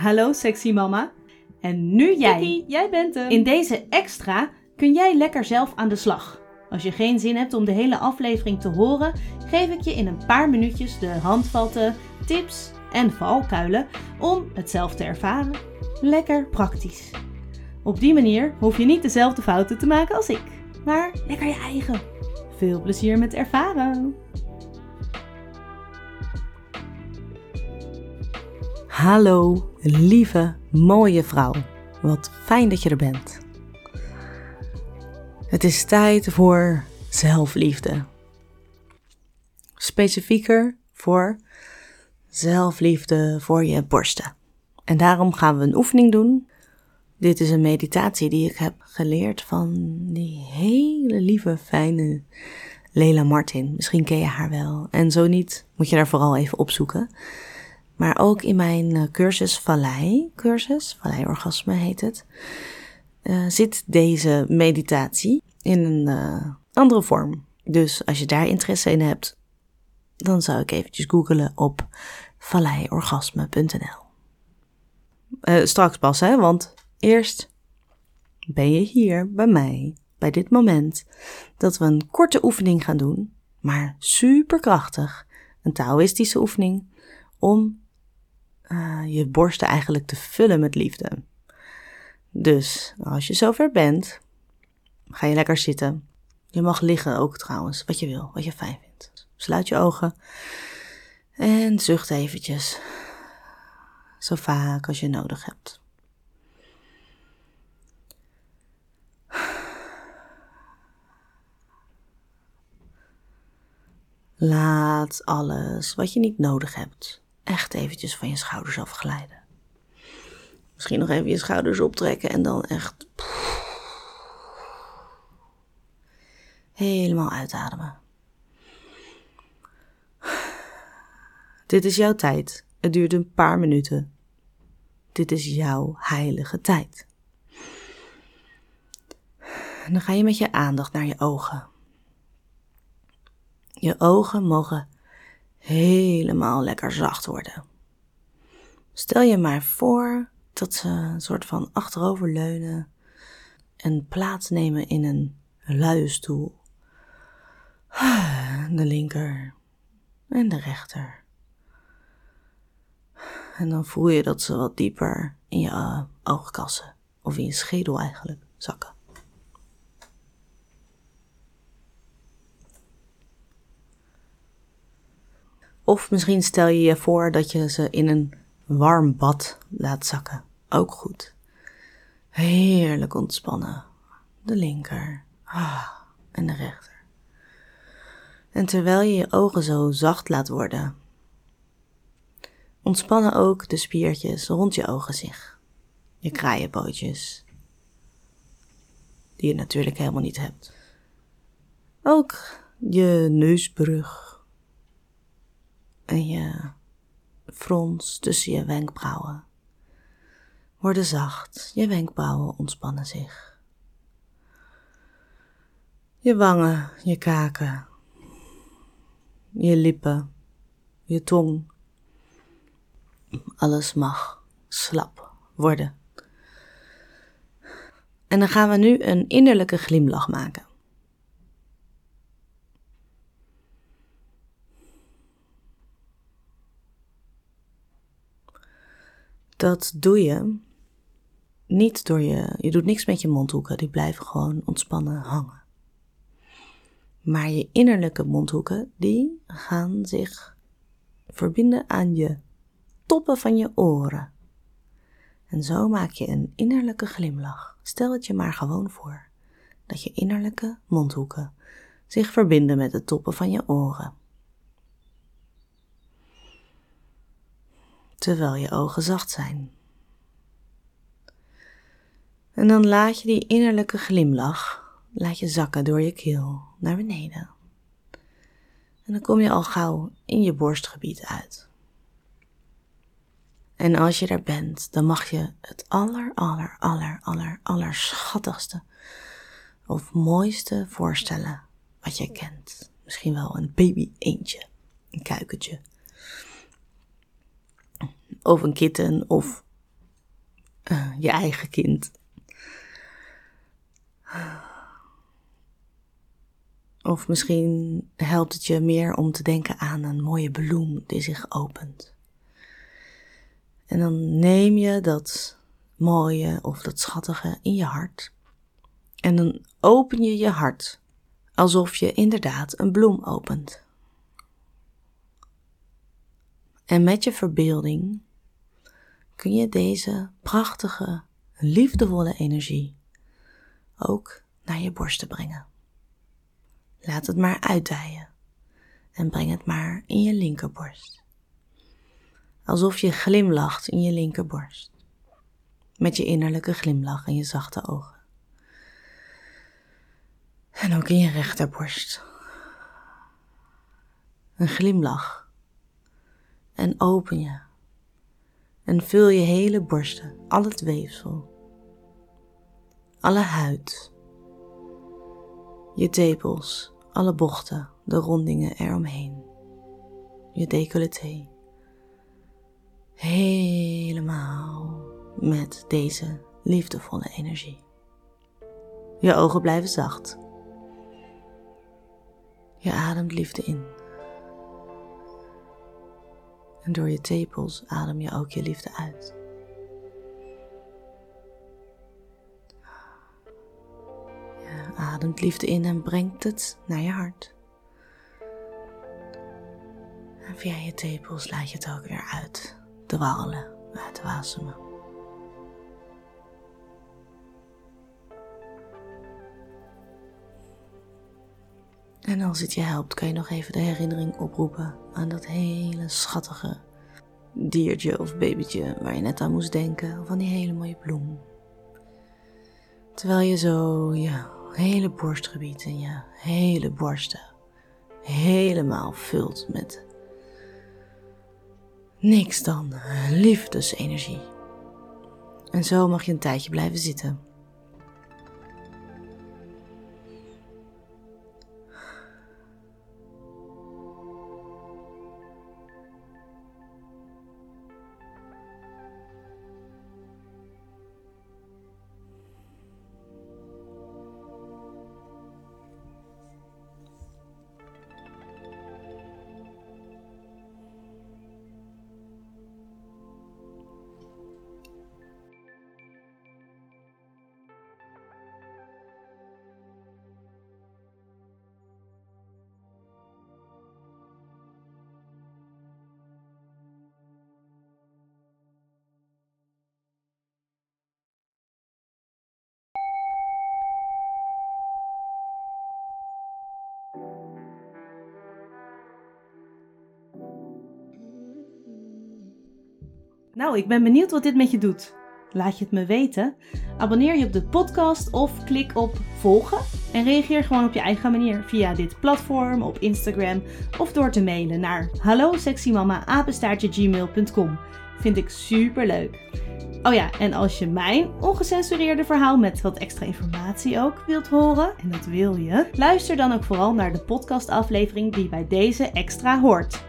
Hallo sexy mama. En nu jij. Kiki, jij bent hem. In deze extra kun jij lekker zelf aan de slag. Als je geen zin hebt om de hele aflevering te horen, geef ik je in een paar minuutjes de handvatten, tips en valkuilen om het zelf te ervaren. Lekker praktisch. Op die manier hoef je niet dezelfde fouten te maken als ik, maar lekker je eigen. Veel plezier met ervaren. Hallo, lieve, mooie vrouw. Wat fijn dat je er bent. Het is tijd voor zelfliefde. Specifieker voor zelfliefde voor je borsten. En daarom gaan we een oefening doen. Dit is een meditatie die ik heb geleerd van die hele lieve, fijne Lela Martin. Misschien ken je haar wel. En zo niet, moet je daar vooral even opzoeken. Maar ook in mijn eh, cursus Vallei, cursus, Vallei Orgasme heet het, uh, zit deze meditatie in een uh, andere vorm. Dus als je daar interesse in hebt, dan zou ik eventjes googelen op valleiorgasme.nl. Straks pas, hè, want eerst ben je hier bij mij, bij dit moment, dat we een korte oefening gaan doen, maar superkrachtig. Een Taoïstische oefening om uh, je borsten eigenlijk te vullen met liefde. Dus als je zover bent, ga je lekker zitten. Je mag liggen ook trouwens, wat je wil, wat je fijn vindt. Sluit je ogen en zucht eventjes. Zo vaak als je nodig hebt. Laat alles wat je niet nodig hebt echt eventjes van je schouders afglijden. Misschien nog even je schouders optrekken en dan echt helemaal uitademen. Dit is jouw tijd. Het duurt een paar minuten. Dit is jouw heilige tijd. Dan ga je met je aandacht naar je ogen. Je ogen mogen helemaal lekker zacht worden. Stel je maar voor dat ze een soort van achteroverleunen en plaatsnemen in een luie stoel. De linker en de rechter. En dan voel je dat ze wat dieper in je uh, oogkassen of in je schedel eigenlijk zakken. Of misschien stel je je voor dat je ze in een warm bad laat zakken. Ook goed. Heerlijk ontspannen. De linker ah, en de rechter. En terwijl je je ogen zo zacht laat worden, ontspannen ook de spiertjes rond je ogen zich. Je kraaienpootjes, die je natuurlijk helemaal niet hebt. Ook je neusbrug en je frons tussen je wenkbrauwen worden zacht, je wenkbrauwen ontspannen zich. Je wangen, je kaken, je lippen, je tong. Alles mag slap worden. En dan gaan we nu een innerlijke glimlach maken. Dat doe je niet door je. Je doet niks met je mondhoeken, die blijven gewoon ontspannen hangen. Maar je innerlijke mondhoeken, die gaan zich verbinden aan je toppen van je oren. En zo maak je een innerlijke glimlach. Stel het je maar gewoon voor dat je innerlijke mondhoeken zich verbinden met de toppen van je oren. Terwijl je ogen zacht zijn. En dan laat je die innerlijke glimlach, laat je zakken door je keel naar beneden. En dan kom je al gauw in je borstgebied uit. En als je daar bent, dan mag je het aller, aller, aller, aller, schattigste of mooiste voorstellen wat je kent. Misschien wel een baby eendje, een kuikentje of een kitten of eh, je eigen kind. Of misschien helpt het je meer om te denken aan een mooie bloem die zich opent. En dan neem je dat mooie of dat schattige in je hart. En dan open je je hart alsof je inderdaad een bloem opent. En met je verbeelding kun je deze prachtige, liefdevolle energie ook naar je borsten brengen. Laat het maar uitdijen en breng het maar in je linkerborst. Alsof je glimlacht in je linkerborst. Met je innerlijke glimlach en je zachte ogen. En ook in je rechterborst. Een glimlach. En open je. En vul je hele borsten, al het weefsel. Alle huid. Je tepels, alle bochten, de rondingen eromheen. Je decolleté. Helemaal met deze liefdevolle energie. Je ogen blijven zacht. Je ademt liefde in. En door je tepels adem je ook je liefde uit. Je ademt liefde in en brengt het naar je hart. En via je tepels laat je het ook weer uit dwarrelen, uitwasemen. En als het je helpt, kan je nog even de herinnering oproepen aan dat hele schattige diertje of babytje waar je net aan moest denken, of aan die hele mooie bloem. Terwijl je zo je hele borstgebied en je hele borsten helemaal vult met niks dan liefdesenergie. En zo mag je een tijdje blijven zitten. Nou, ik ben benieuwd wat dit met je doet. Laat je het me weten. Abonneer je op de podcast of klik op volgen. En reageer gewoon op je eigen manier via dit platform, op Instagram of door te mailen naar hallo Vind ik super leuk. Oh ja, en als je mijn ongecensureerde verhaal met wat extra informatie ook wilt horen, en dat wil je, luister dan ook vooral naar de podcastaflevering die bij deze extra hoort.